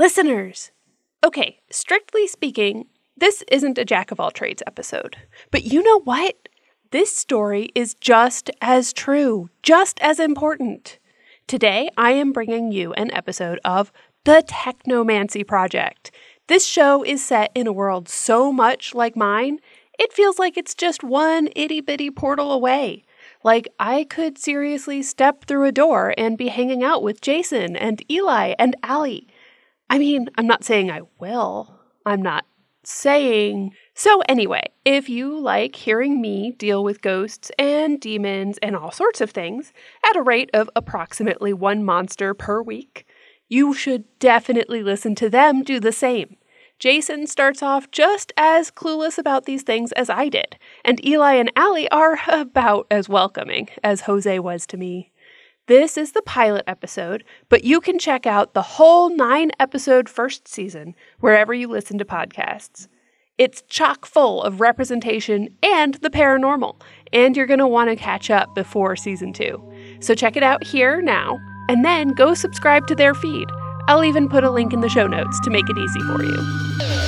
Listeners! Okay, strictly speaking, this isn't a Jack of all trades episode. But you know what? This story is just as true, just as important. Today, I am bringing you an episode of The Technomancy Project. This show is set in a world so much like mine, it feels like it's just one itty bitty portal away. Like, I could seriously step through a door and be hanging out with Jason and Eli and Allie. I mean, I'm not saying I will. I'm not saying. So, anyway, if you like hearing me deal with ghosts and demons and all sorts of things at a rate of approximately one monster per week, you should definitely listen to them do the same. Jason starts off just as clueless about these things as I did, and Eli and Allie are about as welcoming as Jose was to me. This is the pilot episode, but you can check out the whole nine episode first season wherever you listen to podcasts. It's chock full of representation and the paranormal, and you're going to want to catch up before season two. So check it out here now, and then go subscribe to their feed. I'll even put a link in the show notes to make it easy for you.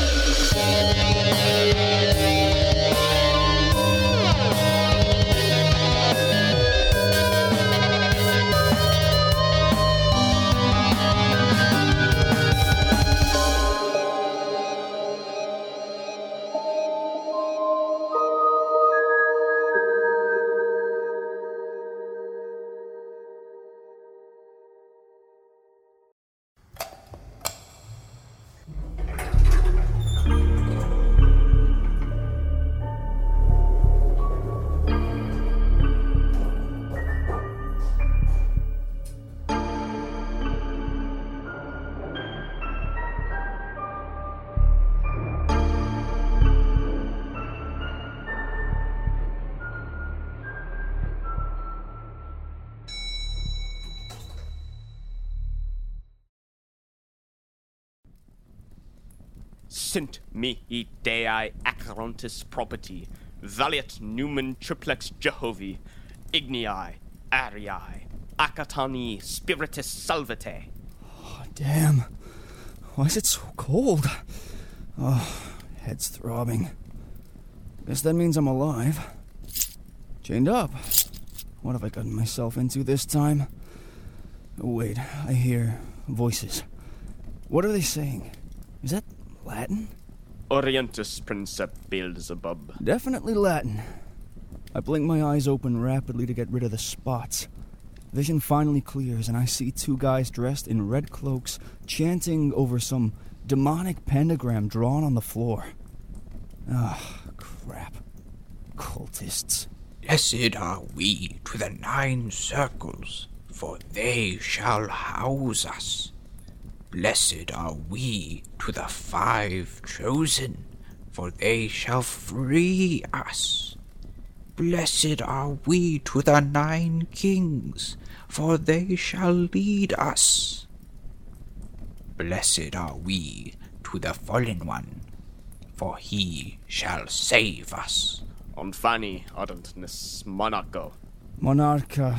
Sint mihi Dei Acherontis property, valiat numen triplex Jehovi, ignii, arii, acatani spiritus salvate. Oh, damn. Why is it so cold? Oh, head's throbbing. Guess that means I'm alive. Chained up. What have I gotten myself into this time? Wait, I hear voices. What are they saying? Is that Latin? Orientus Princeps Beelzebub. Definitely Latin. I blink my eyes open rapidly to get rid of the spots. Vision finally clears, and I see two guys dressed in red cloaks chanting over some demonic pentagram drawn on the floor. Ah, crap. Cultists. Blessed are we to the nine circles, for they shall house us. Blessed are we to the five chosen, for they shall free us. Blessed are we to the nine kings, for they shall lead us. Blessed are we to the fallen one, for he shall save us. On Fanny Ardentness Monarcho. Monarcha.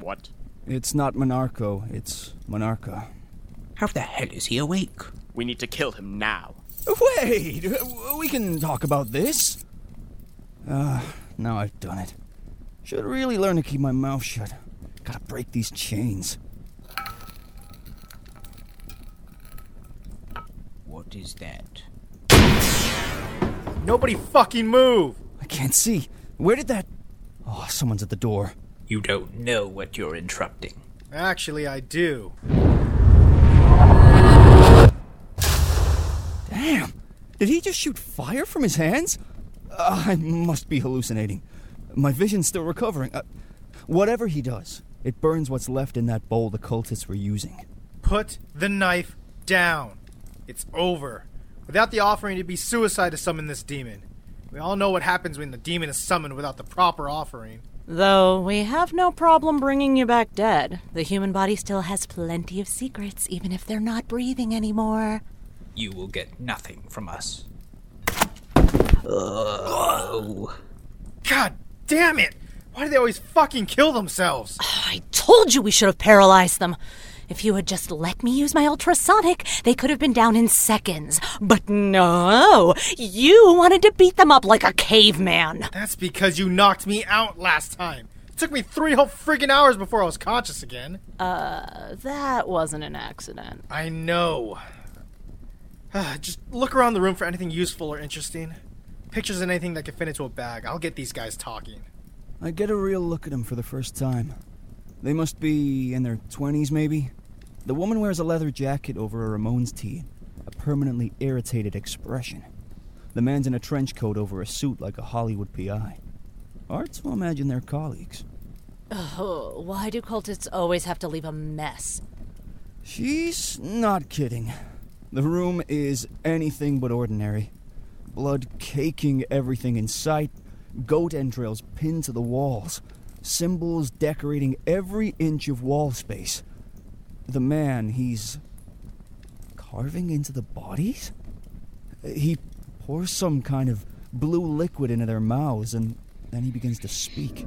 What? It's not Monarcho, it's Monarcha. How the hell is he awake? We need to kill him now. Wait! We can talk about this. Ah, now I've done it. Should really learn to keep my mouth shut. Gotta break these chains. What is that? Nobody fucking move! I can't see. Where did that. Oh, someone's at the door. You don't know what you're interrupting. Actually, I do. Damn! Did he just shoot fire from his hands? Uh, I must be hallucinating. My vision's still recovering. Uh, whatever he does, it burns what's left in that bowl the cultists were using. Put the knife down. It's over. Without the offering, it'd be suicide to summon this demon. We all know what happens when the demon is summoned without the proper offering. Though we have no problem bringing you back dead, the human body still has plenty of secrets, even if they're not breathing anymore. You will get nothing from us. Oh. God damn it! Why do they always fucking kill themselves? I told you we should have paralyzed them. If you had just let me use my ultrasonic, they could have been down in seconds. But no, you wanted to beat them up like a caveman. That's because you knocked me out last time. It took me three whole freaking hours before I was conscious again. Uh, that wasn't an accident. I know. Just look around the room for anything useful or interesting. Pictures and anything that can fit into a bag. I'll get these guys talking. I get a real look at them for the first time. They must be in their 20s, maybe. The woman wears a leather jacket over a Ramones tee, a permanently irritated expression. The man's in a trench coat over a suit like a Hollywood PI. Hard to imagine they're colleagues. Oh, why do cultists always have to leave a mess? She's not kidding. The room is anything but ordinary. Blood caking everything in sight, goat entrails pinned to the walls, symbols decorating every inch of wall space. The man, he's carving into the bodies? He pours some kind of blue liquid into their mouths and then he begins to speak.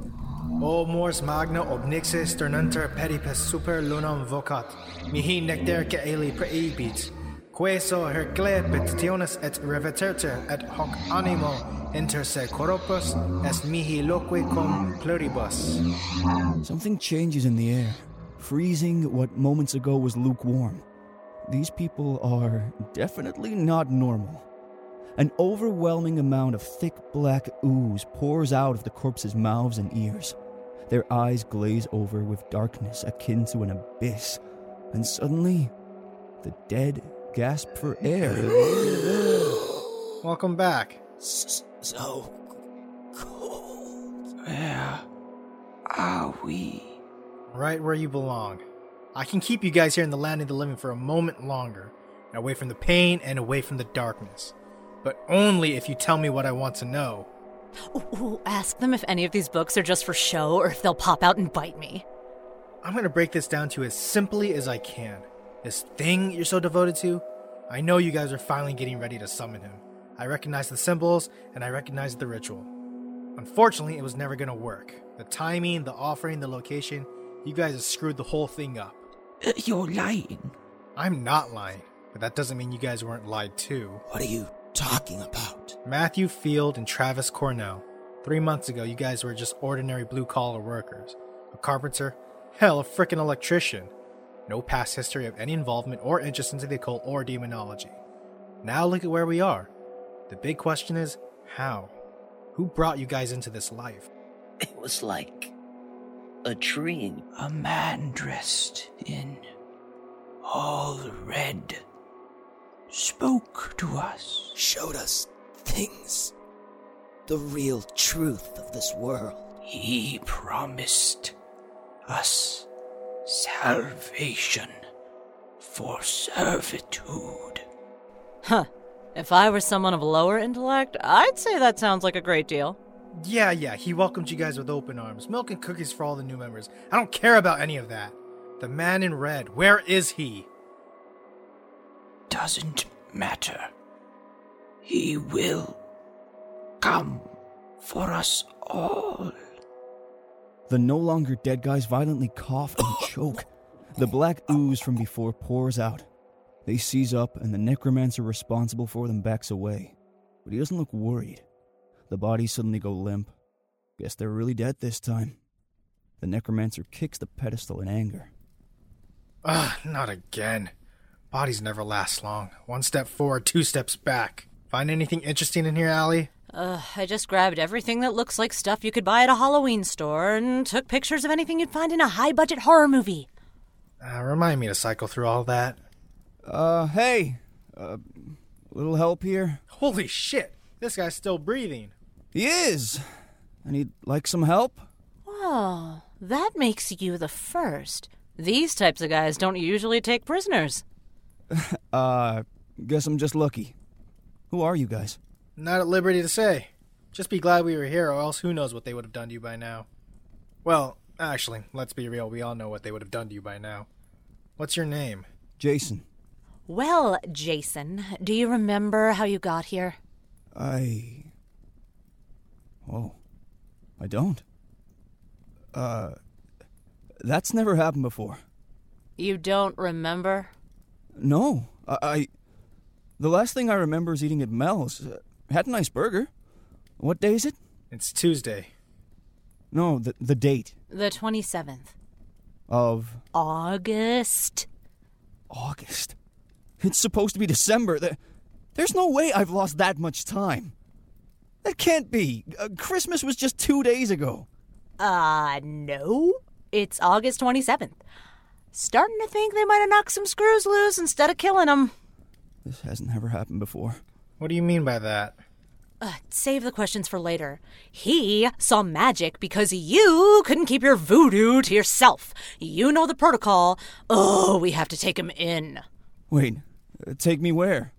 O mors magna obnixis sternunter pedipes super lunam vocat, mihi nectar caeli preibit, queso hercle petitionis et reveterter et hoc animo inter se corpus est mihi loque cum pluribus. Something changes in the air, freezing what moments ago was lukewarm. These people are definitely not normal. An overwhelming amount of thick black ooze pours out of the corpses' mouths and ears. Their eyes glaze over with darkness akin to an abyss, and suddenly, the dead gasp for air. Welcome back. So cold. Where are we? Right where you belong. I can keep you guys here in the land of the living for a moment longer, away from the pain and away from the darkness. But only if you tell me what I want to know. Ooh, ooh, ask them if any of these books are just for show or if they'll pop out and bite me. I'm gonna break this down to you as simply as I can. This thing you're so devoted to, I know you guys are finally getting ready to summon him. I recognize the symbols and I recognize the ritual. Unfortunately, it was never gonna work. The timing, the offering, the location, you guys have screwed the whole thing up. Uh, You're lying. I'm not lying, but that doesn't mean you guys weren't lied to. What are you talking about? Matthew Field and Travis Cornell. Three months ago, you guys were just ordinary blue collar workers. A carpenter, hell, a frickin' electrician. No past history of any involvement or interest into the occult or demonology. Now look at where we are. The big question is how? Who brought you guys into this life? It was like a dream. A man dressed in all red spoke to us. Showed us things. The real truth of this world. He promised us salvation for servitude. Huh. If I were someone of lower intellect, I'd say that sounds like a great deal. Yeah, yeah, he welcomed you guys with open arms. Milk and cookies for all the new members. I don't care about any of that. The man in red, where is he? Doesn't matter. He will come for us all. The no longer dead guys violently cough and choke. The black ooze from before pours out. They seize up, and the necromancer responsible for them backs away. But he doesn't look worried. The bodies suddenly go limp. Guess they're really dead this time. The necromancer kicks the pedestal in anger. Ugh, not again. Bodies never last long. One step forward, two steps back. Find anything interesting in here, Allie? Uh, I just grabbed everything that looks like stuff you could buy at a Halloween store and took pictures of anything you'd find in a high budget horror movie. Uh, remind me to cycle through all that. Uh, hey, uh, little help here? Holy shit, this guy's still breathing. He is! And he'd like some help? Well, that makes you the first. These types of guys don't usually take prisoners. Uh, guess I'm just lucky. Who are you guys? Not at liberty to say. Just be glad we were here, or else who knows what they would have done to you by now. Well, actually, let's be real, we all know what they would have done to you by now. What's your name? Jason. Well, Jason, do you remember how you got here? I. Oh. I don't. Uh. That's never happened before. You don't remember? No, I. I the last thing I remember is eating at Mel's. Had a nice burger. What day is it? It's Tuesday. No, the the date The 27th. of August. August. It's supposed to be December. There- There's no way I've lost that much time. That can't be. Uh, Christmas was just two days ago. Uh, no. It's August 27th. Starting to think they might have knocked some screws loose instead of killing them. This hasn't ever happened before. What do you mean by that? Uh, save the questions for later. He saw magic because you couldn't keep your voodoo to yourself. You know the protocol. Oh, we have to take him in. Wait, uh, take me where?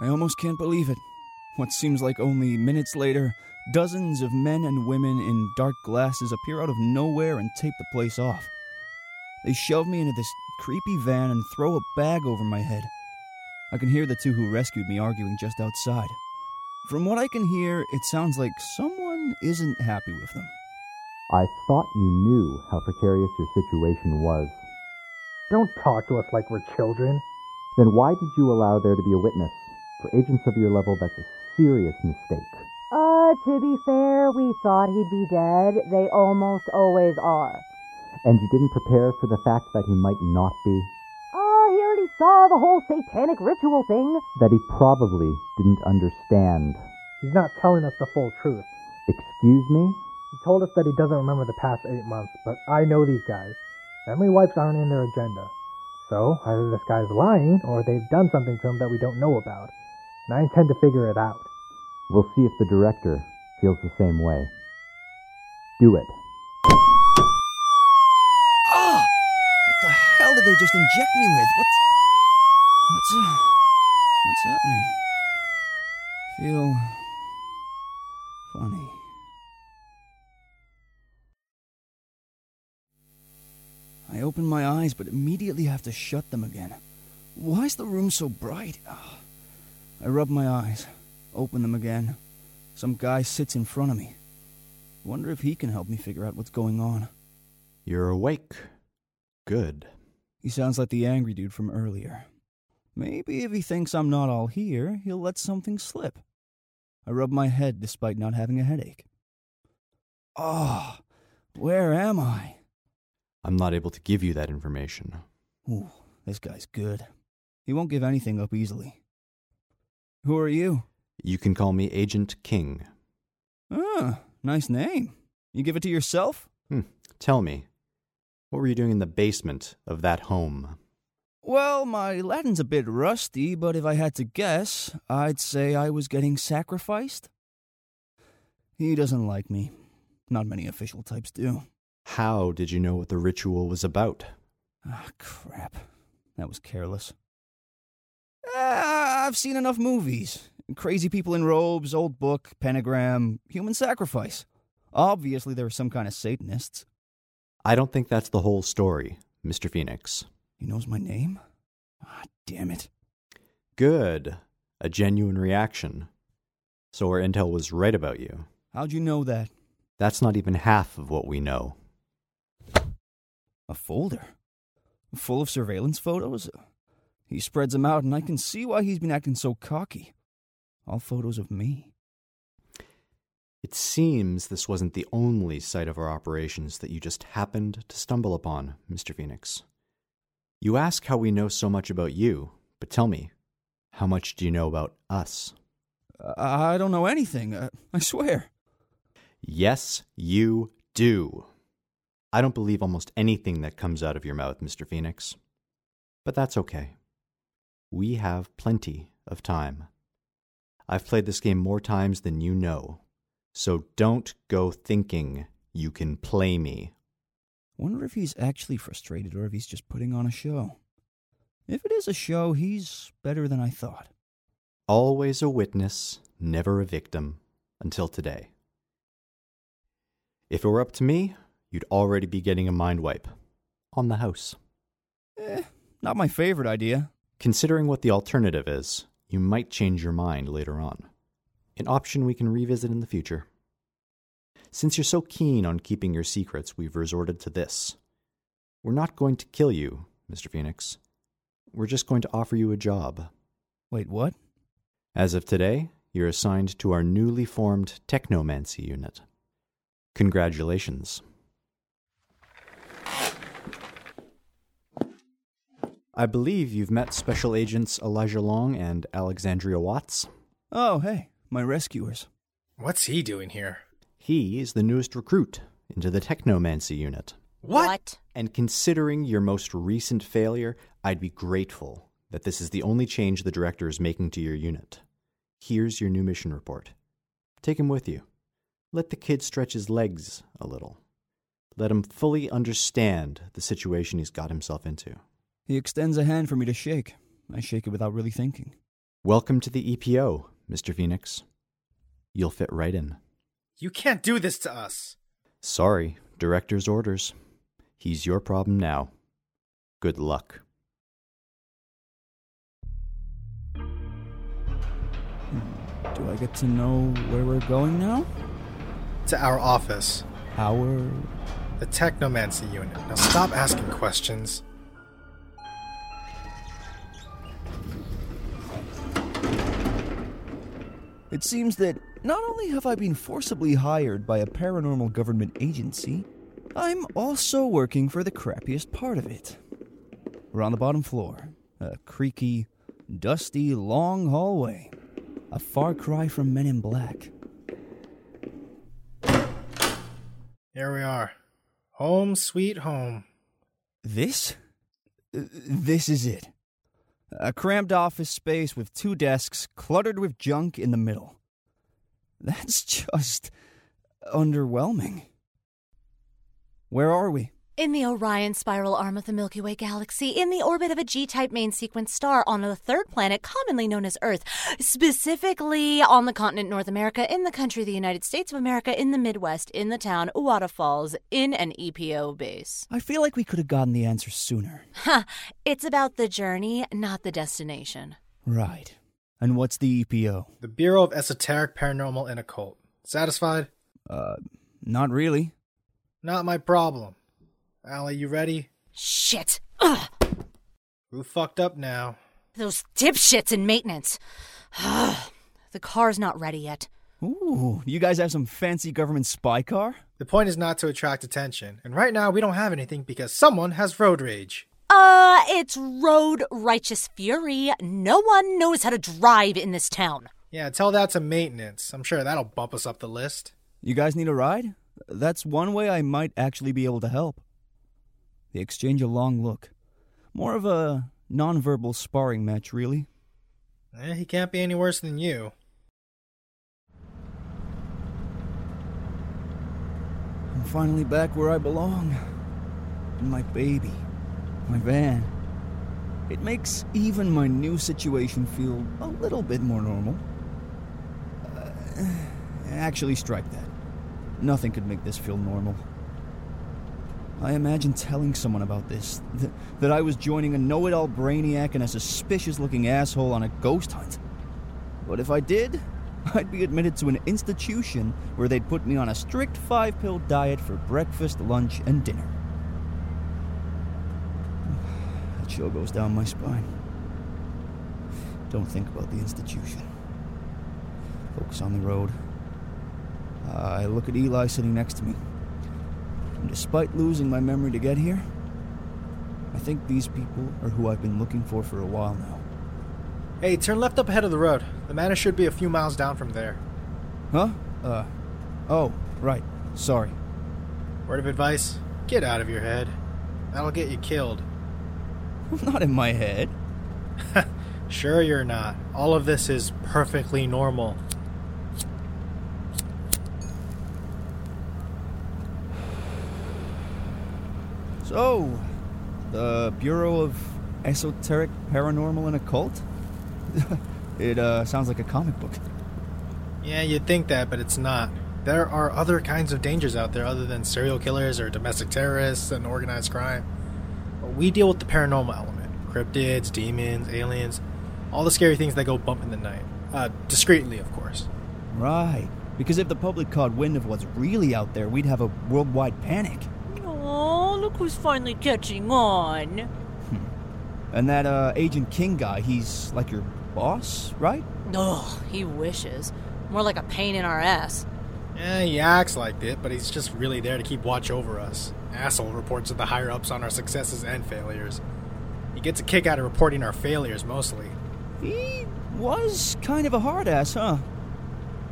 I almost can't believe it. What seems like only minutes later, dozens of men and women in dark glasses appear out of nowhere and tape the place off. They shove me into this creepy van and throw a bag over my head. I can hear the two who rescued me arguing just outside. From what I can hear, it sounds like someone isn't happy with them. I thought you knew how precarious your situation was. Don't talk to us like we're children. Then why did you allow there to be a witness? For agents of your level, that's a serious mistake. Uh, to be fair, we thought he'd be dead. They almost always are. And you didn't prepare for the fact that he might not be? Uh, he already saw the whole satanic ritual thing. That he probably didn't understand. He's not telling us the full truth. Excuse me? He told us that he doesn't remember the past eight months, but I know these guys. Memory wipes aren't in their agenda. So, either this guy's lying, or they've done something to him that we don't know about. And I intend to figure it out. We'll see if the director feels the same way. Do it. Ah! What the hell did they just inject me with? What's. What's. Uh, what's happening? Feel. funny. I open my eyes, but immediately have to shut them again. Why is the room so bright? Ah. I rub my eyes, open them again. Some guy sits in front of me. Wonder if he can help me figure out what's going on. You're awake. Good. He sounds like the angry dude from earlier. Maybe if he thinks I'm not all here, he'll let something slip. I rub my head despite not having a headache. Oh, where am I? I'm not able to give you that information. Ooh, this guy's good. He won't give anything up easily. Who are you? You can call me Agent King. Ah, nice name. You give it to yourself? Hmm. Tell me, what were you doing in the basement of that home? Well, my Latin's a bit rusty, but if I had to guess, I'd say I was getting sacrificed. He doesn't like me. Not many official types do. How did you know what the ritual was about? Ah, crap. That was careless. Ah, I've seen enough movies. Crazy people in robes, old book, pentagram, human sacrifice. Obviously, there are some kind of Satanists. I don't think that's the whole story, Mr. Phoenix. He knows my name? Ah, damn it. Good. A genuine reaction. So our intel was right about you. How'd you know that? That's not even half of what we know. A folder? Full of surveillance photos? He spreads them out, and I can see why he's been acting so cocky. All photos of me. It seems this wasn't the only site of our operations that you just happened to stumble upon, Mr. Phoenix. You ask how we know so much about you, but tell me, how much do you know about us? I don't know anything, uh, I swear. Yes, you do. I don't believe almost anything that comes out of your mouth, Mr. Phoenix. But that's okay. We have plenty of time. I've played this game more times than you know, so don't go thinking you can play me. Wonder if he's actually frustrated or if he's just putting on a show. If it is a show, he's better than I thought. Always a witness, never a victim, until today. If it were up to me, you'd already be getting a mind wipe. On the house. Eh, not my favorite idea. Considering what the alternative is, you might change your mind later on. An option we can revisit in the future. Since you're so keen on keeping your secrets, we've resorted to this. We're not going to kill you, Mr. Phoenix. We're just going to offer you a job. Wait, what? As of today, you're assigned to our newly formed Technomancy unit. Congratulations. I believe you've met Special Agents Elijah Long and Alexandria Watts. Oh, hey, my rescuers. What's he doing here? He is the newest recruit into the Technomancy unit. What? And considering your most recent failure, I'd be grateful that this is the only change the director is making to your unit. Here's your new mission report. Take him with you. Let the kid stretch his legs a little. Let him fully understand the situation he's got himself into. He extends a hand for me to shake. I shake it without really thinking. Welcome to the EPO, Mr. Phoenix. You'll fit right in. You can't do this to us. Sorry, director's orders. He's your problem now. Good luck. Do I get to know where we're going now? To our office. Our. The Technomancy unit. Now stop asking questions. It seems that not only have I been forcibly hired by a paranormal government agency, I'm also working for the crappiest part of it. We're on the bottom floor, a creaky, dusty, long hallway, a far cry from Men in Black. Here we are. Home sweet home. This? This is it. A cramped office space with two desks cluttered with junk in the middle. That's just underwhelming. Where are we? In the Orion spiral arm of the Milky Way galaxy, in the orbit of a G type main sequence star on the third planet commonly known as Earth, specifically on the continent North America, in the country the United States of America, in the Midwest, in the town Uwata Falls, in an EPO base. I feel like we could have gotten the answer sooner. Ha! It's about the journey, not the destination. Right. And what's the EPO? The Bureau of Esoteric, Paranormal, and Occult. Satisfied? Uh, not really. Not my problem. Allie, you ready? Shit! Ugh! Who fucked up now? Those dipshits in maintenance. the car's not ready yet. Ooh, you guys have some fancy government spy car? The point is not to attract attention, and right now we don't have anything because someone has road rage. Uh, it's road righteous fury. No one knows how to drive in this town. Yeah, tell that to maintenance. I'm sure that'll bump us up the list. You guys need a ride? That's one way I might actually be able to help. They exchange a long look. More of a nonverbal sparring match, really. Eh, he can't be any worse than you. I'm finally back where I belong. In my baby. My van. It makes even my new situation feel a little bit more normal. Uh, actually, strike that. Nothing could make this feel normal. I imagine telling someone about this th- that I was joining a know it all brainiac and a suspicious looking asshole on a ghost hunt. But if I did, I'd be admitted to an institution where they'd put me on a strict five pill diet for breakfast, lunch, and dinner. A chill goes down my spine. Don't think about the institution. Focus on the road. I look at Eli sitting next to me. And despite losing my memory to get here, I think these people are who I've been looking for for a while now. Hey, turn left up ahead of the road. The manor should be a few miles down from there. Huh? Uh. Oh, right. Sorry. Word of advice get out of your head. That'll get you killed. Not in my head. sure, you're not. All of this is perfectly normal. So, the Bureau of Esoteric, Paranormal, and Occult? it uh, sounds like a comic book. Yeah, you'd think that, but it's not. There are other kinds of dangers out there other than serial killers or domestic terrorists and organized crime. We deal with the paranormal element cryptids, demons, aliens, all the scary things that go bump in the night. Uh, discreetly, of course. Right. Because if the public caught wind of what's really out there, we'd have a worldwide panic. Look who's finally catching on. And that uh, Agent King guy, he's like your boss, right? Ugh, he wishes. More like a pain in our ass. Yeah, he acts like it, but he's just really there to keep watch over us. Asshole reports to the higher ups on our successes and failures. He gets a kick out of reporting our failures mostly. He was kind of a hard ass, huh?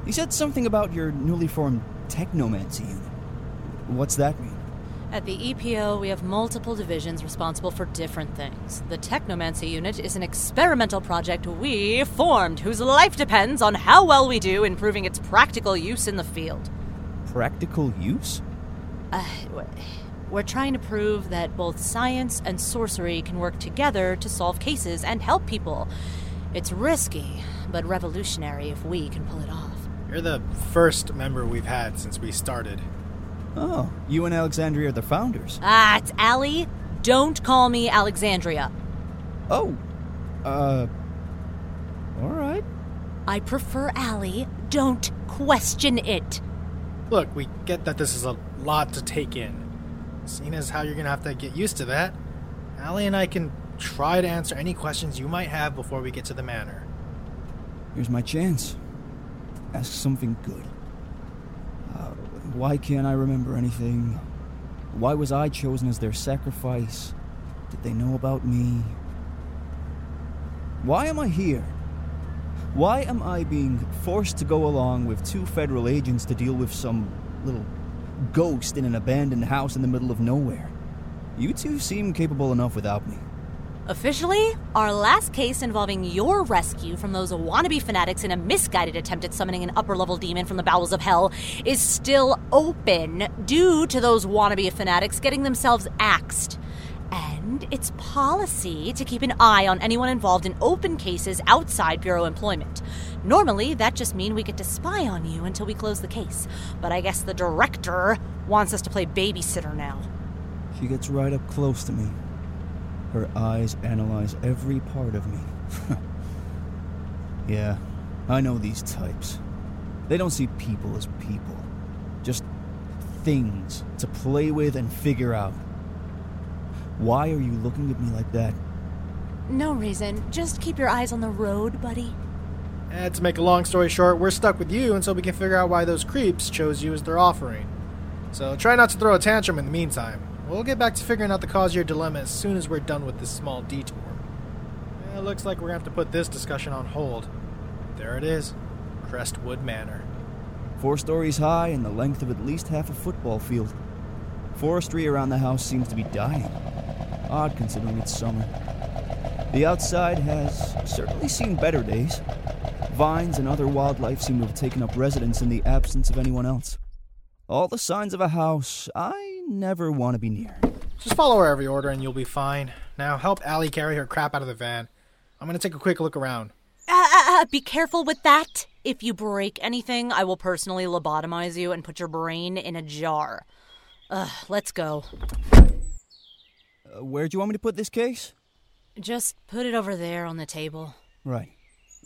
He said something about your newly formed technomancy unit. What's that mean? At the EPO, we have multiple divisions responsible for different things. The Technomancy unit is an experimental project we formed whose life depends on how well we do in proving its practical use in the field. Practical use? Uh, we're trying to prove that both science and sorcery can work together to solve cases and help people. It's risky, but revolutionary if we can pull it off. You're the first member we've had since we started. Oh, you and Alexandria are the founders. Ah, it's Allie. Don't call me Alexandria. Oh, uh, all right. I prefer Allie. Don't question it. Look, we get that this is a lot to take in. Seeing as how you're gonna have to get used to that, Allie and I can try to answer any questions you might have before we get to the manor. Here's my chance. Ask something good. Why can't I remember anything? Why was I chosen as their sacrifice? Did they know about me? Why am I here? Why am I being forced to go along with two federal agents to deal with some little ghost in an abandoned house in the middle of nowhere? You two seem capable enough without me. Officially, our last case involving your rescue from those wannabe fanatics in a misguided attempt at summoning an upper level demon from the bowels of hell is still open due to those wannabe fanatics getting themselves axed. And it's policy to keep an eye on anyone involved in open cases outside Bureau employment. Normally, that just means we get to spy on you until we close the case. But I guess the director wants us to play babysitter now. She gets right up close to me. Her eyes analyze every part of me. yeah, I know these types. They don't see people as people, just things to play with and figure out. Why are you looking at me like that? No reason. Just keep your eyes on the road, buddy. And to make a long story short, we're stuck with you until we can figure out why those creeps chose you as their offering. So try not to throw a tantrum in the meantime. We'll get back to figuring out the cause of your dilemma as soon as we're done with this small detour. It looks like we're going to have to put this discussion on hold. There it is Crestwood Manor. Four stories high and the length of at least half a football field. Forestry around the house seems to be dying. Odd considering it's summer. The outside has certainly seen better days. Vines and other wildlife seem to have taken up residence in the absence of anyone else. All the signs of a house I never want to be near. Just follow her every order and you'll be fine. Now help Allie carry her crap out of the van. I'm gonna take a quick look around. Uh, uh, uh, be careful with that. If you break anything, I will personally lobotomize you and put your brain in a jar. Ugh, let's go. Uh, where do you want me to put this case? Just put it over there on the table. Right.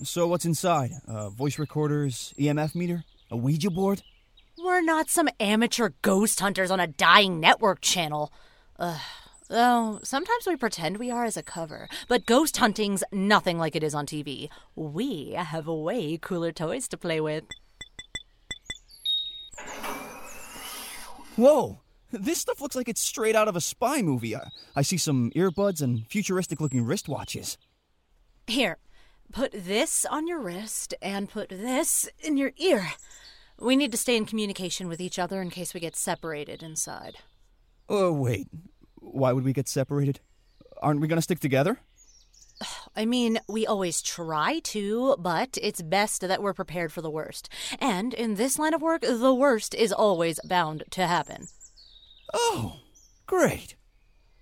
So what's inside? Uh, voice recorders, EMF meter, a Ouija board? We're not some amateur ghost hunters on a dying network channel. Ugh. Though sometimes we pretend we are as a cover, but ghost hunting's nothing like it is on TV. We have way cooler toys to play with. Whoa! This stuff looks like it's straight out of a spy movie. I, I see some earbuds and futuristic looking wristwatches. Here, put this on your wrist and put this in your ear. We need to stay in communication with each other in case we get separated inside. Oh, wait. Why would we get separated? Aren't we going to stick together? I mean, we always try to, but it's best that we're prepared for the worst. And in this line of work, the worst is always bound to happen. Oh, great.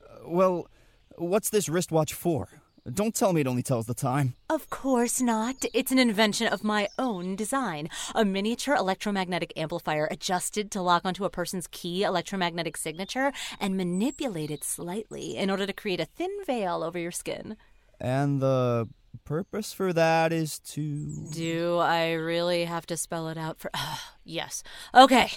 Uh, well, what's this wristwatch for? Don't tell me it only tells the time. Of course not. It's an invention of my own design. A miniature electromagnetic amplifier adjusted to lock onto a person's key electromagnetic signature and manipulate it slightly in order to create a thin veil over your skin. And the purpose for that is to. Do I really have to spell it out for. yes. Okay.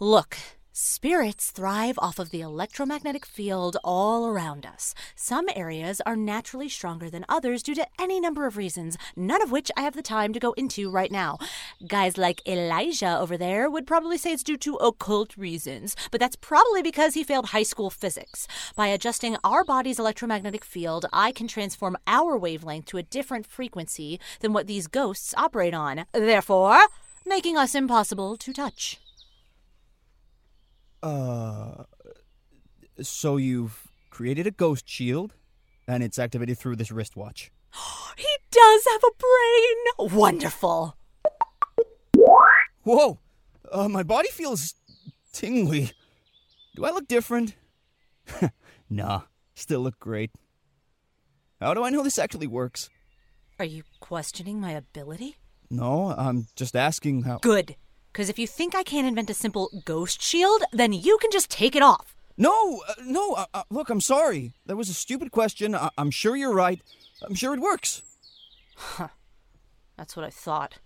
Look, Spirits thrive off of the electromagnetic field all around us. Some areas are naturally stronger than others due to any number of reasons, none of which I have the time to go into right now. Guys like Elijah over there would probably say it's due to occult reasons, but that's probably because he failed high school physics. By adjusting our body's electromagnetic field, I can transform our wavelength to a different frequency than what these ghosts operate on, therefore, making us impossible to touch. Uh. So you've created a ghost shield, and it's activated through this wristwatch. he does have a brain! Wonderful! Whoa! Uh, my body feels tingly. Do I look different? nah, still look great. How do I know this actually works? Are you questioning my ability? No, I'm just asking how. Good. Because if you think I can't invent a simple ghost shield, then you can just take it off. No, uh, no, uh, uh, look, I'm sorry. That was a stupid question. I- am sure you're right. I'm sure it works. Huh. That's what I thought.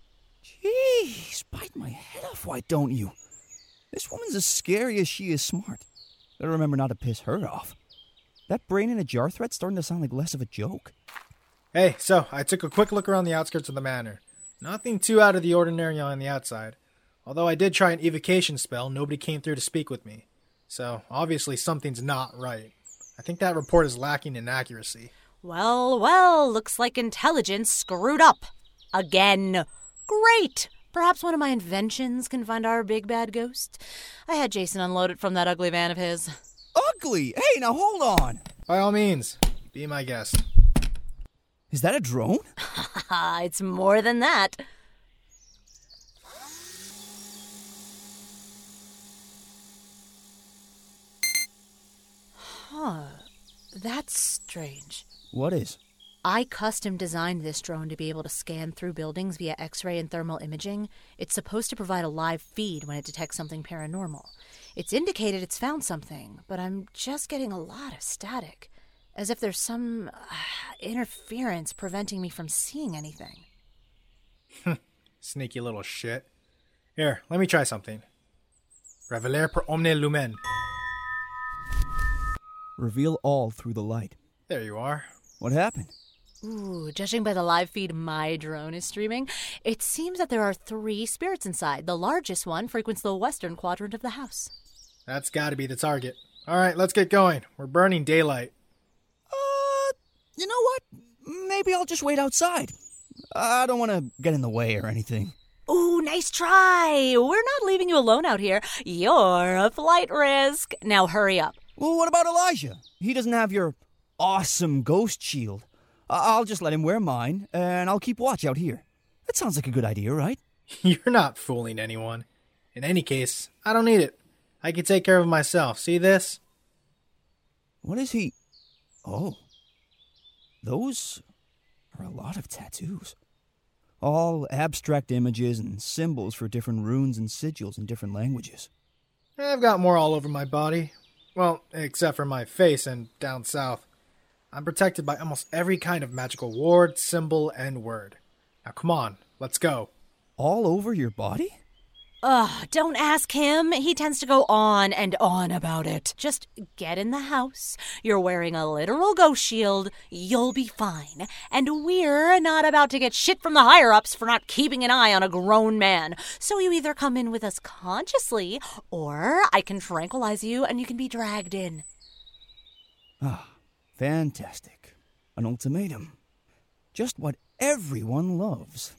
Jeez, bite my head off, why don't you? This woman's as scary as she is smart. Gotta remember not to piss her off. That brain in a jar threat's starting to sound like less of a joke. Hey, so I took a quick look around the outskirts of the manor. Nothing too out of the ordinary on the outside. Although I did try an evocation spell, nobody came through to speak with me. So, obviously, something's not right. I think that report is lacking in accuracy. Well, well, looks like intelligence screwed up. Again. Great! Perhaps one of my inventions can find our big bad ghost. I had Jason unload it from that ugly van of his. Ugly? Hey, now hold on! By all means, be my guest. Is that a drone? it's more than that. Huh. That's strange. What is? I custom designed this drone to be able to scan through buildings via X ray and thermal imaging. It's supposed to provide a live feed when it detects something paranormal. It's indicated it's found something, but I'm just getting a lot of static. As if there's some uh, interference preventing me from seeing anything. Sneaky little shit. Here, let me try something. Reveler per omne lumen. Reveal all through the light. There you are. What happened? Ooh, judging by the live feed my drone is streaming, it seems that there are three spirits inside. The largest one frequents the western quadrant of the house. That's gotta be the target. Alright, let's get going. We're burning daylight. Uh, you know what? Maybe I'll just wait outside. I don't want to get in the way or anything. Ooh, nice try. We're not leaving you alone out here. You're a flight risk. Now hurry up. Well, what about Elijah? He doesn't have your awesome ghost shield. I'll just let him wear mine, and I'll keep watch out here. That sounds like a good idea, right? You're not fooling anyone. In any case, I don't need it. I can take care of myself. See this? What is he? Oh. Those are a lot of tattoos. All abstract images and symbols for different runes and sigils in different languages. I've got more all over my body. Well, except for my face and down south. I'm protected by almost every kind of magical ward, symbol, and word. Now come on, let's go. All over your body? Ugh, don't ask him. He tends to go on and on about it. Just get in the house. You're wearing a literal ghost shield. You'll be fine. And we're not about to get shit from the higher ups for not keeping an eye on a grown man. So you either come in with us consciously, or I can tranquilize you and you can be dragged in. Ah, fantastic. An ultimatum. Just what everyone loves.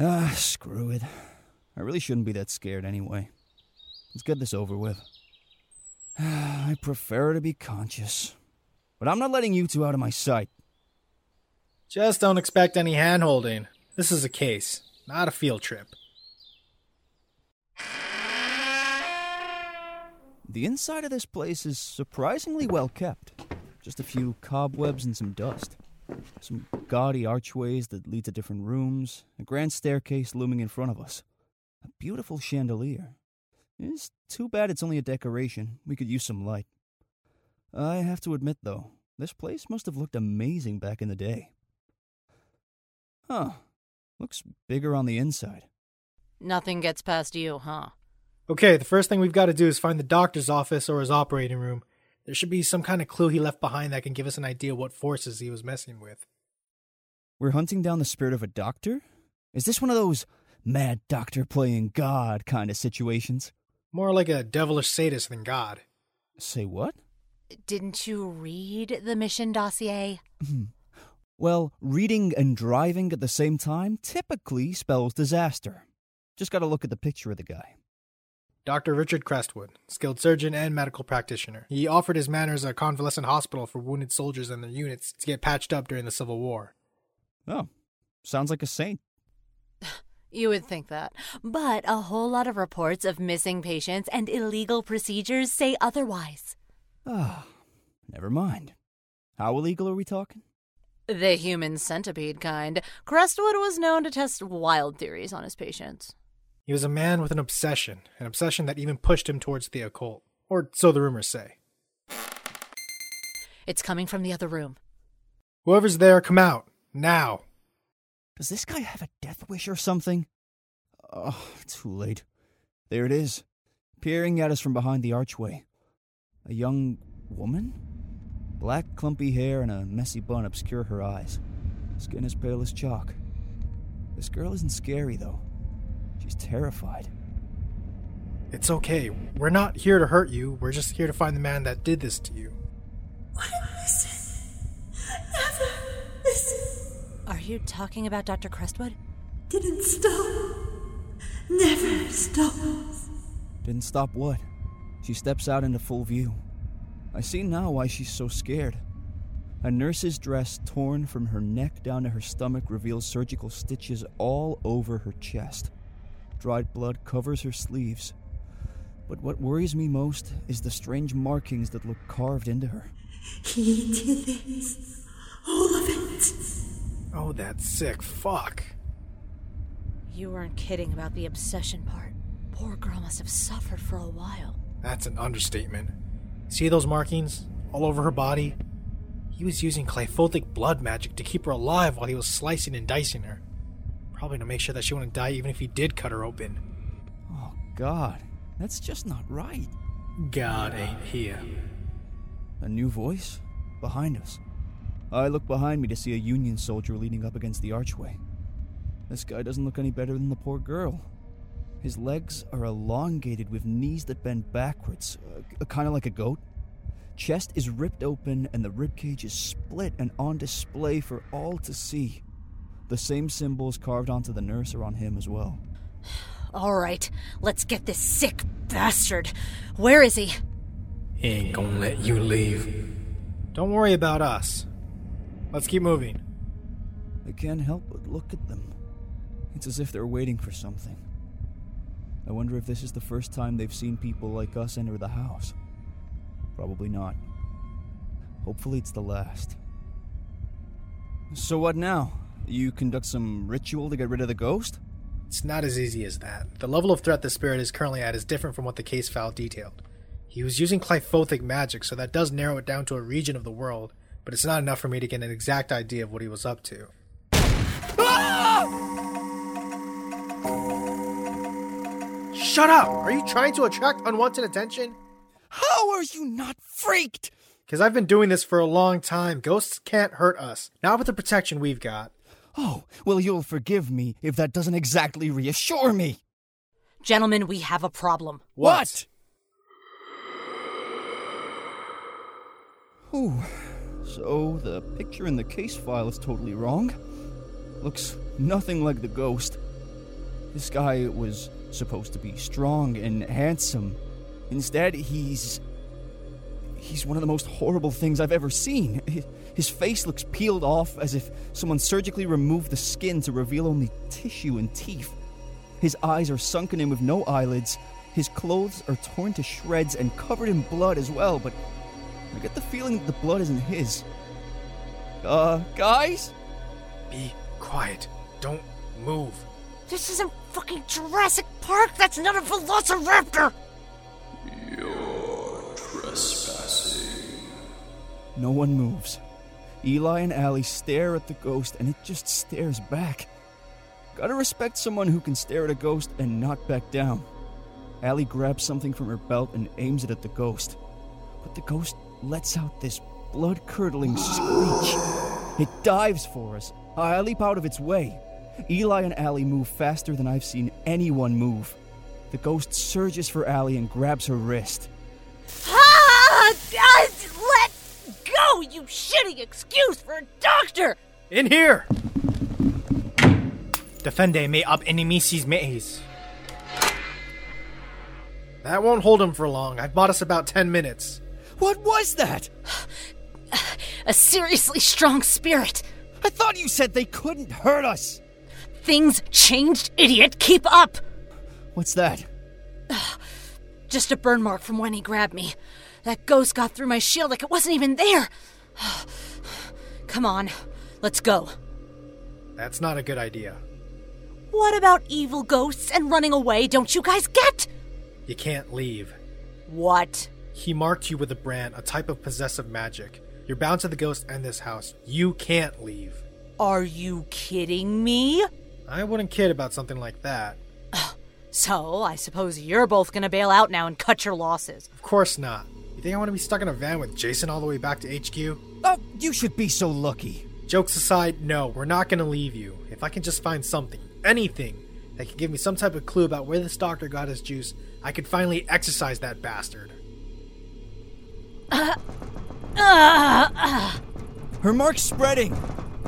Ah, screw it. I really shouldn't be that scared anyway. Let's get this over with. I prefer to be conscious. But I'm not letting you two out of my sight. Just don't expect any hand holding. This is a case, not a field trip. The inside of this place is surprisingly well kept. Just a few cobwebs and some dust. Some gaudy archways that lead to different rooms, a grand staircase looming in front of us, a beautiful chandelier. It's too bad it's only a decoration. We could use some light. I have to admit, though, This place must have looked amazing back in the day. Huh. Looks bigger on the inside. Nothing gets past you, huh? Okay, the first thing we've got to do is find the doctor's office or his operating room. There should be some kind of clue he left behind that can give us an idea what forces he was messing with. We're hunting down the spirit of a doctor? Is this one of those mad doctor playing God kind of situations? More like a devilish sadist than God. Say what? Didn't you read the mission dossier? Hmm. well, reading and driving at the same time typically spells disaster. Just gotta look at the picture of the guy. Dr. Richard Crestwood, skilled surgeon and medical practitioner. He offered his manors a convalescent hospital for wounded soldiers and their units to get patched up during the Civil War. Oh, sounds like a saint. You would think that. But a whole lot of reports of missing patients and illegal procedures say otherwise. Ah, never mind. How illegal are we talking? The human centipede kind. Crestwood was known to test wild theories on his patients. He was a man with an obsession, an obsession that even pushed him towards the occult. Or so the rumors say. It's coming from the other room. Whoever's there, come out. Now. Does this guy have a death wish or something? Oh, too late. There it is, peering at us from behind the archway. A young woman? Black, clumpy hair and a messy bun obscure her eyes. Skin as pale as chalk. This girl isn't scary, though. She's terrified. It's okay. We're not here to hurt you. We're just here to find the man that did this to you. What listen? Never listen. Are you talking about Dr. Crestwood? Didn't stop. Never stop. Didn't stop what? She steps out into full view. I see now why she's so scared. A nurse's dress torn from her neck down to her stomach reveals surgical stitches all over her chest. Dried blood covers her sleeves. But what worries me most is the strange markings that look carved into her. He did this. All of it. Oh, that sick fuck. You weren't kidding about the obsession part. Poor girl must have suffered for a while. That's an understatement. See those markings all over her body? He was using Qliphothic blood magic to keep her alive while he was slicing and dicing her. Probably to make sure that she wouldn't die even if he did cut her open. Oh, God. That's just not right. God ain't here. A new voice? Behind us. I look behind me to see a Union soldier leaning up against the archway. This guy doesn't look any better than the poor girl. His legs are elongated with knees that bend backwards, uh, kind of like a goat. Chest is ripped open and the ribcage is split and on display for all to see. The same symbols carved onto the nurse are on him as well. All right, let's get this sick bastard. Where is he? He ain't gonna let you leave. Don't worry about us. Let's keep moving. I can't help but look at them. It's as if they're waiting for something. I wonder if this is the first time they've seen people like us enter the house. Probably not. Hopefully, it's the last. So, what now? You conduct some ritual to get rid of the ghost? It's not as easy as that. The level of threat the spirit is currently at is different from what the case file detailed. He was using Qliphothic magic, so that does narrow it down to a region of the world, but it's not enough for me to get an exact idea of what he was up to. Ah! Shut up! Are you trying to attract unwanted attention? How are you not freaked? Because I've been doing this for a long time. Ghosts can't hurt us. Not with the protection we've got. Oh, well, you'll forgive me if that doesn't exactly reassure me. Gentlemen, we have a problem. What? Ooh, so the picture in the case file is totally wrong. Looks nothing like the ghost. This guy was supposed to be strong and handsome. Instead, he's. He's one of the most horrible things I've ever seen. His face looks peeled off as if someone surgically removed the skin to reveal only tissue and teeth. His eyes are sunken in with no eyelids. His clothes are torn to shreds and covered in blood as well, but I get the feeling that the blood isn't his. Uh, guys? Be quiet. Don't move. This isn't fucking Jurassic Park. That's not a velociraptor. You're trespassing. No one moves. Eli and Allie stare at the ghost, and it just stares back. Gotta respect someone who can stare at a ghost and not back down. Allie grabs something from her belt and aims it at the ghost. But the ghost lets out this blood curdling screech. It dives for us. I leap out of its way. Eli and Allie move faster than I've seen anyone move. The ghost surges for Allie and grabs her wrist. Go, you shitty excuse for a doctor! In here! Defende me ab inimicis meis. That won't hold him for long. I've bought us about 10 minutes. What was that? A seriously strong spirit. I thought you said they couldn't hurt us. Things changed, idiot. Keep up. What's that? Just a burn mark from when he grabbed me. That ghost got through my shield like it wasn't even there. Come on, let's go. That's not a good idea. What about evil ghosts and running away? Don't you guys get? You can't leave. What? He marked you with a brand, a type of possessive magic. You're bound to the ghost and this house. You can't leave. Are you kidding me? I wouldn't kid about something like that. So, I suppose you're both gonna bail out now and cut your losses. Of course not. You think I want to be stuck in a van with Jason all the way back to HQ? Oh, you should be so lucky. Jokes aside, no, we're not going to leave you. If I can just find something, anything, that can give me some type of clue about where this doctor got his juice, I could finally exercise that bastard. Uh, uh, uh, Her mark's spreading.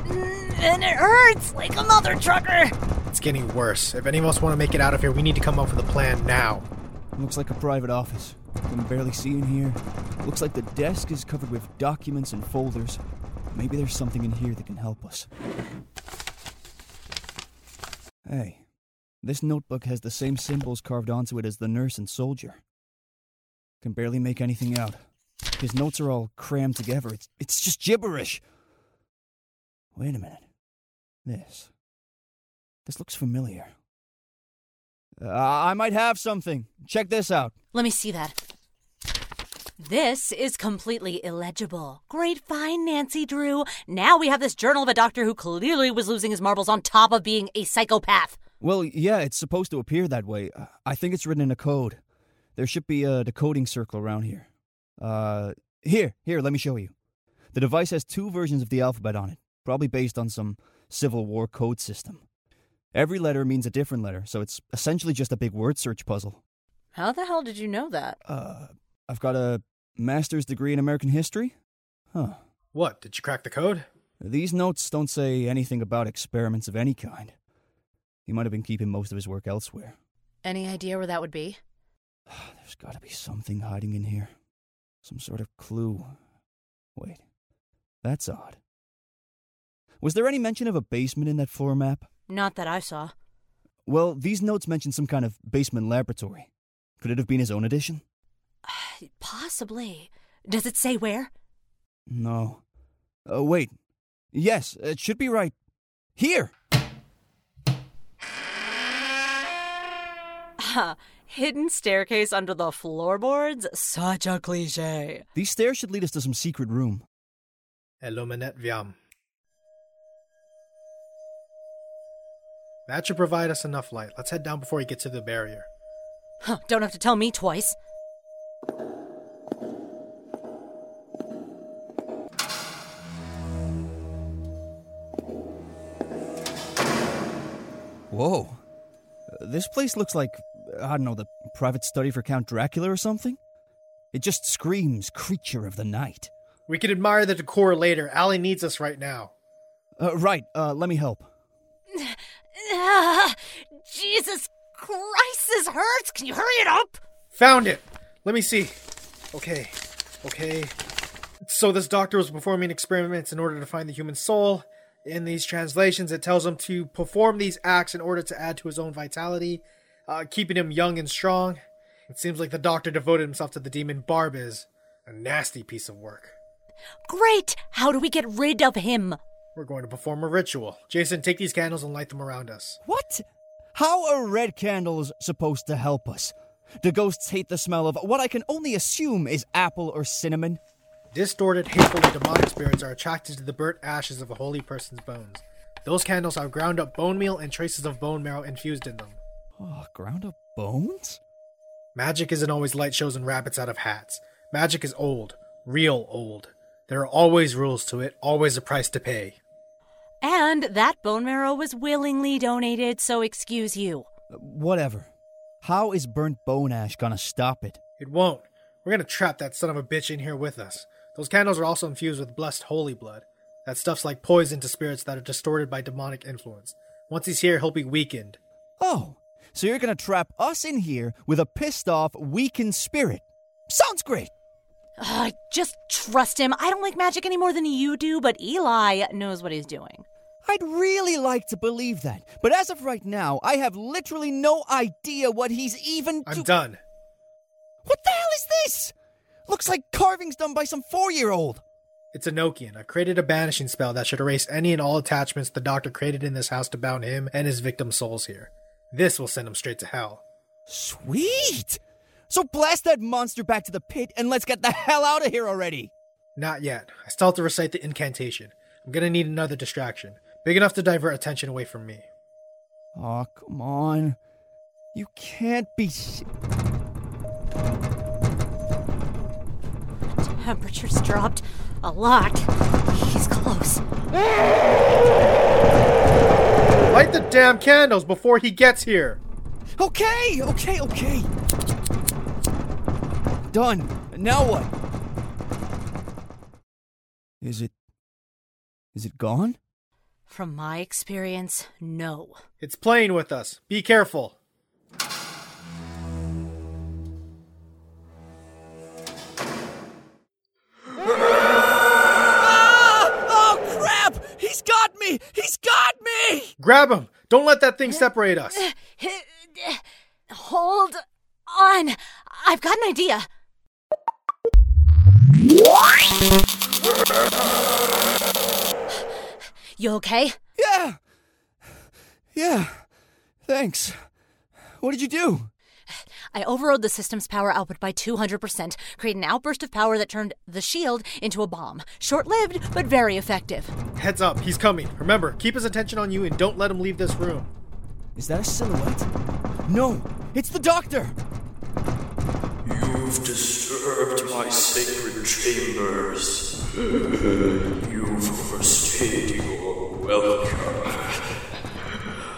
and it hurts like a mother trucker. It's getting worse. If any of us want to make it out of here, we need to come up with a plan now. Looks like a private office. Can barely see in here. Looks like the desk is covered with documents and folders. Maybe there's something in here that can help us. Hey, this notebook has the same symbols carved onto it as the nurse and soldier. Can barely make anything out. His notes are all crammed together. It's, it's just gibberish. Wait a minute. This. This looks familiar. Uh, I might have something. Check this out. Let me see that. This is completely illegible. Great find, Nancy Drew. Now we have this journal of a doctor who clearly was losing his marbles on top of being a psychopath. Well, yeah, it's supposed to appear that way. I think it's written in a code. There should be a decoding circle around here. Uh, here, here, let me show you. The device has two versions of the alphabet on it, probably based on some Civil War code system. Every letter means a different letter, so it's essentially just a big word search puzzle. How the hell did you know that? Uh, I've got a master's degree in American history? Huh. What? Did you crack the code? These notes don't say anything about experiments of any kind. He might have been keeping most of his work elsewhere. Any idea where that would be? There's gotta be something hiding in here. Some sort of clue. Wait, that's odd. Was there any mention of a basement in that floor map? Not that I saw. Well, these notes mention some kind of basement laboratory. Could it have been his own addition? Possibly. Does it say where? No. Uh, wait. Yes, it should be right. Here! Hidden staircase under the floorboards? Such a cliche. These stairs should lead us to some secret room. Illuminet viam. That should provide us enough light. Let's head down before we get to the barrier. Huh, don't have to tell me twice. Whoa. Uh, this place looks like, I don't know, the private study for Count Dracula or something? It just screams creature of the night. We can admire the decor later. Allie needs us right now. Uh, right, uh, let me help. Jesus Christ, this hurts. Can you hurry it up? Found it! Let me see. Okay, okay. So, this doctor was performing experiments in order to find the human soul. In these translations, it tells him to perform these acts in order to add to his own vitality, uh, keeping him young and strong. It seems like the doctor devoted himself to the demon Barbas. A nasty piece of work. Great! How do we get rid of him? We're going to perform a ritual. Jason, take these candles and light them around us. What? How are red candles supposed to help us? Do ghosts hate the smell of what I can only assume is apple or cinnamon? Distorted, hateful, and demonic spirits are attracted to the burnt ashes of a holy person's bones. Those candles have ground up bone meal and traces of bone marrow infused in them. Oh, ground up bones? Magic isn't always light shows and rabbits out of hats. Magic is old, real old. There are always rules to it, always a price to pay. And that bone marrow was willingly donated, so excuse you. Uh, whatever. How is burnt bone ash gonna stop it? It won't. We're gonna trap that son of a bitch in here with us. Those candles are also infused with blessed holy blood. That stuff's like poison to spirits that are distorted by demonic influence. Once he's here, he'll be weakened. Oh, so you're gonna trap us in here with a pissed off, weakened spirit? Sounds great! Ugh, just trust him. I don't like magic any more than you do, but Eli knows what he's doing. I'd really like to believe that, but as of right now, I have literally no idea what he's even. I'm do- done. What the hell is this? Looks like carvings done by some four year old. It's Enochian. I created a banishing spell that should erase any and all attachments the doctor created in this house to bound him and his victim souls here. This will send him straight to hell. Sweet! So blast that monster back to the pit and let's get the hell out of here already! Not yet. I still have to recite the incantation. I'm gonna need another distraction, big enough to divert attention away from me. Oh, come on. You can't be. s- Temperature's dropped a lot. He's close. Light the damn candles before he gets here! Okay, okay, okay. Done. Now what? Is it. Is it gone? From my experience, no. It's playing with us. Be careful. Ah! Oh, crap! He's got me! He's got me! Grab him! Don't let that thing uh, separate us! Uh, uh, hold on. I've got an idea. You okay? Yeah! Yeah. Thanks. What did you do? I overrode the system's power output by 200%, create an outburst of power that turned the shield into a bomb. Short lived, but very effective. Heads up, he's coming. Remember, keep his attention on you and don't let him leave this room. Is that a silhouette? No, it's the doctor! You've disturbed my sacred chambers. You've overstayed your welcome.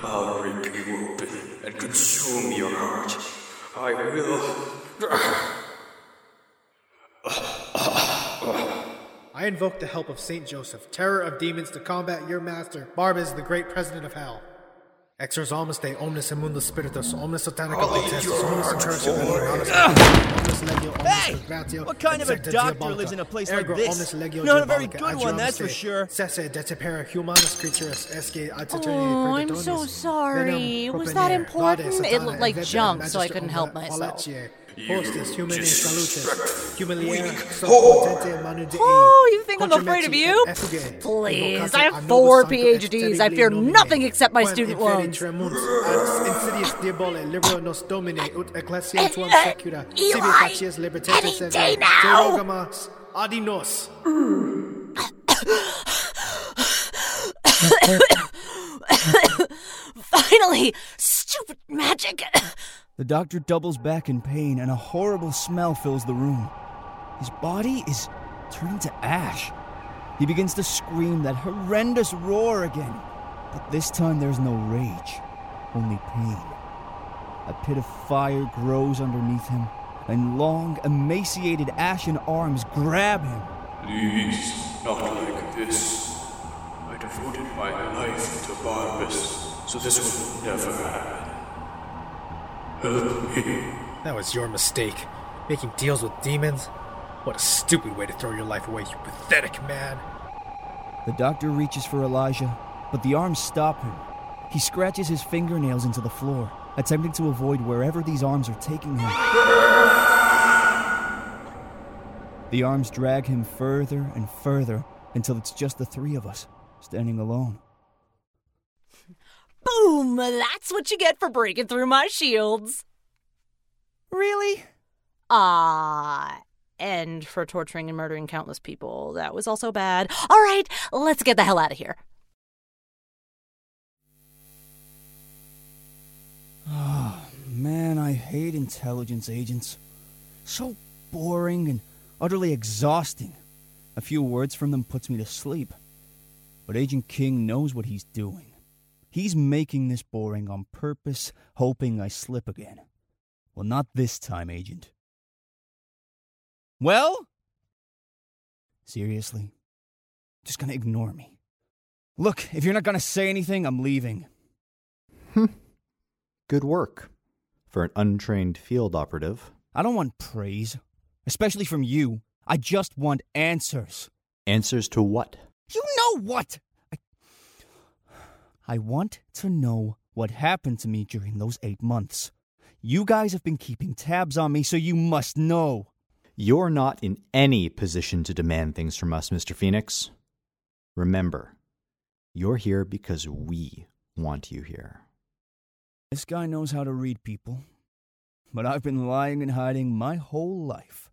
I'll rip you open and consume your heart. I will. I invoke the help of Saint Joseph, terror of demons, to combat your master, Barbas, the great president of hell. Exorzamus de omnis immundus spiritus, omnis satanica I'll potestas, omnis heart incursio, omnis you. omnis legio, omnis Hey! What kind of a doctor lives in a place like this? omnis legio Not a very good one, that's for se. sure. Cesse detepere humanus creaturis esque Oh, I'm so sorry. Venum Was that important? It looked like junk, so I couldn't help myself. Qualetiae. Hostis humane salutis, humiliare, whore. potente manu Dei. Oh, you think I'm afraid of you? Please, I have four nobis sancto et PhDs. I fear nothing except my student loans. tremunt diabole libero nos domine ut ecclesia Uh, secura Eli, sibi facies libertate any day now. derogamas. Finally! Stupid magic! The doctor doubles back in pain, and a horrible smell fills the room. His body is turning to ash. He begins to scream that horrendous roar again. But this time there's no rage, only pain. A pit of fire grows underneath him, and long, emaciated ashen arms grab him. Please, not like this. I devoted my life to Barbas, so this will never happen. That was your mistake. Making deals with demons? What a stupid way to throw your life away, you pathetic man. The doctor reaches for Elijah, but the arms stop him. He scratches his fingernails into the floor, attempting to avoid wherever these arms are taking him. The arms drag him further and further until it's just the three of us, standing alone. Boom! That's what you get for breaking through my shields. Really? Ah, end for torturing and murdering countless people. That was also bad. All right, let's get the hell out of here. Oh, man, I hate intelligence agents. So boring and utterly exhausting. A few words from them puts me to sleep. But Agent King knows what he's doing. He's making this boring on purpose, hoping I slip again. Well, not this time, Agent. Well? Seriously? Just gonna ignore me? Look, if you're not gonna say anything, I'm leaving. Hmm. Good work. For an untrained field operative. I don't want praise, especially from you. I just want answers. Answers to what? You know what? I, want to know what happened to me during those eight months. You guys have been keeping tabs on me, so you must know. You're not in any position to demand things from us, Mr. Phoenix. Remember, you're here because we want you here. This guy knows how to read people. But I've been lying and hiding my whole life.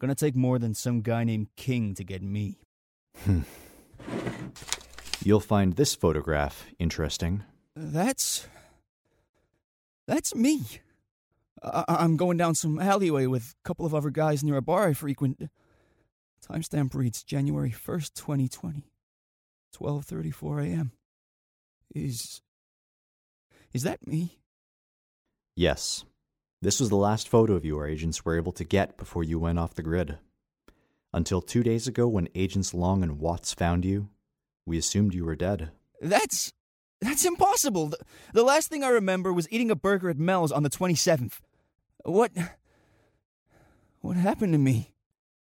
Gonna take more than some guy named King to get me. You'll find this photograph interesting. That's. That's me. I- I'm going down some alleyway with a couple of other guys near a bar I frequent. Timestamp reads January 1st, 2020. 12:34 a.m. Is Is that me? Yes. This was the last photo of you our agents were able to get before you went off the grid. Until two days ago, when Agents Long and Watts found you, we assumed you were dead. That's that's impossible. The, the last thing I remember was eating a burger at Mel's on the 27th. What What happened to me?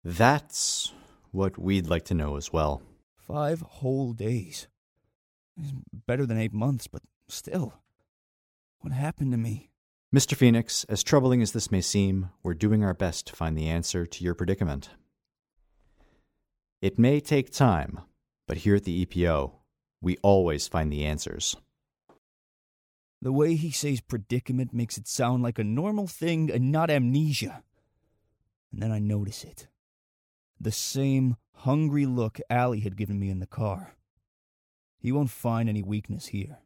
That's what we'd like to know as well. 5 whole days. It's better than 8 months, but still. What happened to me? Mr. Phoenix, as troubling as this may seem, we're doing our best to find the answer to your predicament. It may take time, but here at the EPO, we always find the answers. The way he says predicament makes it sound like a normal thing and not amnesia. And then I notice it. The same hungry look Allie had given me in the car. He won't find any weakness here.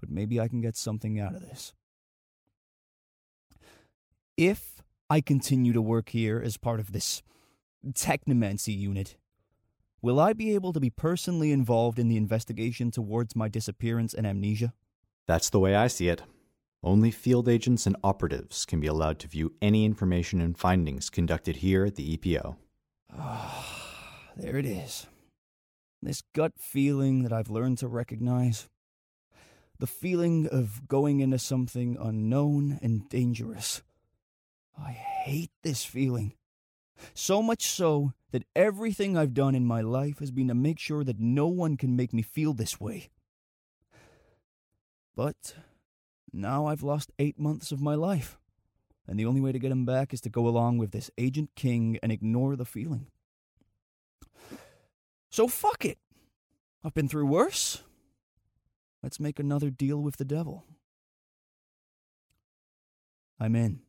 But maybe I can get something out of this. If I continue to work here as part of this technomancy unit, will I be able to be personally involved in the investigation towards my disappearance and amnesia? That's the way I see it. Only field agents and operatives can be allowed to view any information and findings conducted here at the EPO. Ah, there it is. This gut feeling that I've learned to recognize. The feeling of going into something unknown and dangerous. I hate this feeling. So much so that everything I've done in my life has been to make sure that no one can make me feel this way. But now I've lost eight months of my life, and the only way to get him back is to go along with this Agent King and ignore the feeling. So fuck it. I've been through worse. Let's make another deal with the devil. I'm in.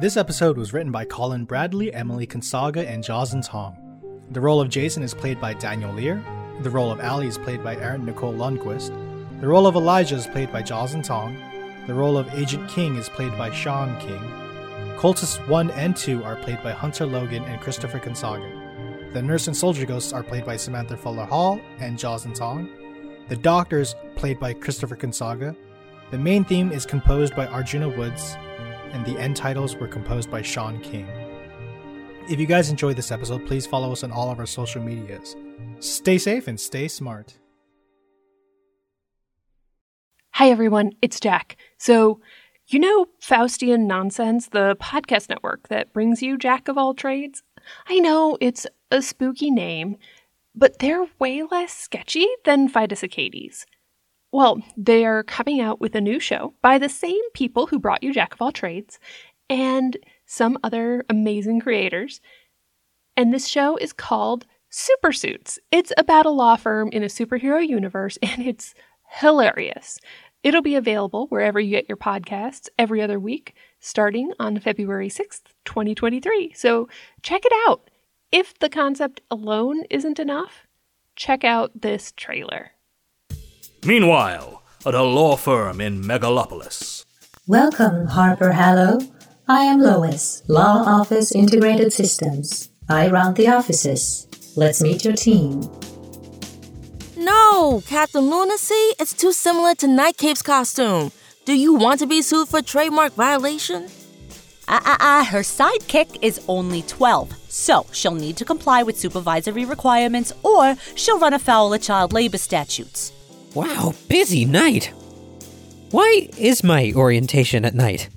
This episode was written by Colin Bradley, Emily Consaga, and Jocelyn Tong. The role of Jason is played by Daniel Lear. The role of Allie is played by Erin Nicole Lundquist. The role of Elijah is played by Jocelyn Tong. The role of Agent King is played by Sean King. Cultists 1 and 2 are played by Hunter Logan and Christopher Consaga. The nurse and soldier ghosts are played by Samantha Fuller Hall and Jocelyn Tong. The doctors, played by Christopher Consaga. The main theme is composed by Arjuna Woods, and the end titles were composed by Sean King. If you guys enjoyed this episode, please follow us on all of our social medias. Stay safe and stay smart. Hi, everyone. It's Jack. So, you know Faustian Nonsense, the podcast network that brings you Jack of all trades? I know it's a spooky name, but they're way less sketchy than Fidus Acades. Well, they are coming out with a new show by the same people who brought you Jack of all trades and some other amazing creators. And this show is called Super Suits. It's about a law firm in a superhero universe, and it's hilarious. It'll be available wherever you get your podcasts every other week, starting on February 6th, 2023. So check it out. If the concept alone isn't enough, check out this trailer. Meanwhile, at a law firm in Megalopolis. Welcome, Harper Hallow. I am Lois, Law Office Integrated Systems. I run the offices. Let's meet your team. No, Captain Lunacy, it's too similar to Nightcape's costume. Do you want to be sued for trademark violation? Ah, ah, ah, her sidekick is only 12, so she'll need to comply with supervisory requirements or she'll run afoul of child labor statutes. Wow, busy night. Why is my orientation at night?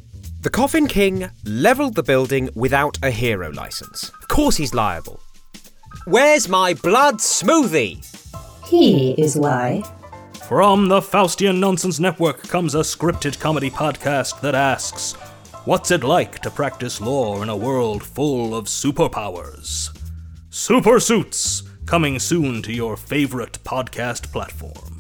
The Coffin King leveled the building without a hero license. Of course he's liable. Where's my blood smoothie? He is why. From the Faustian Nonsense Network comes a scripted comedy podcast that asks, What's it like to practice law in a world full of superpowers? Super Suits, coming soon to your favorite podcast platform.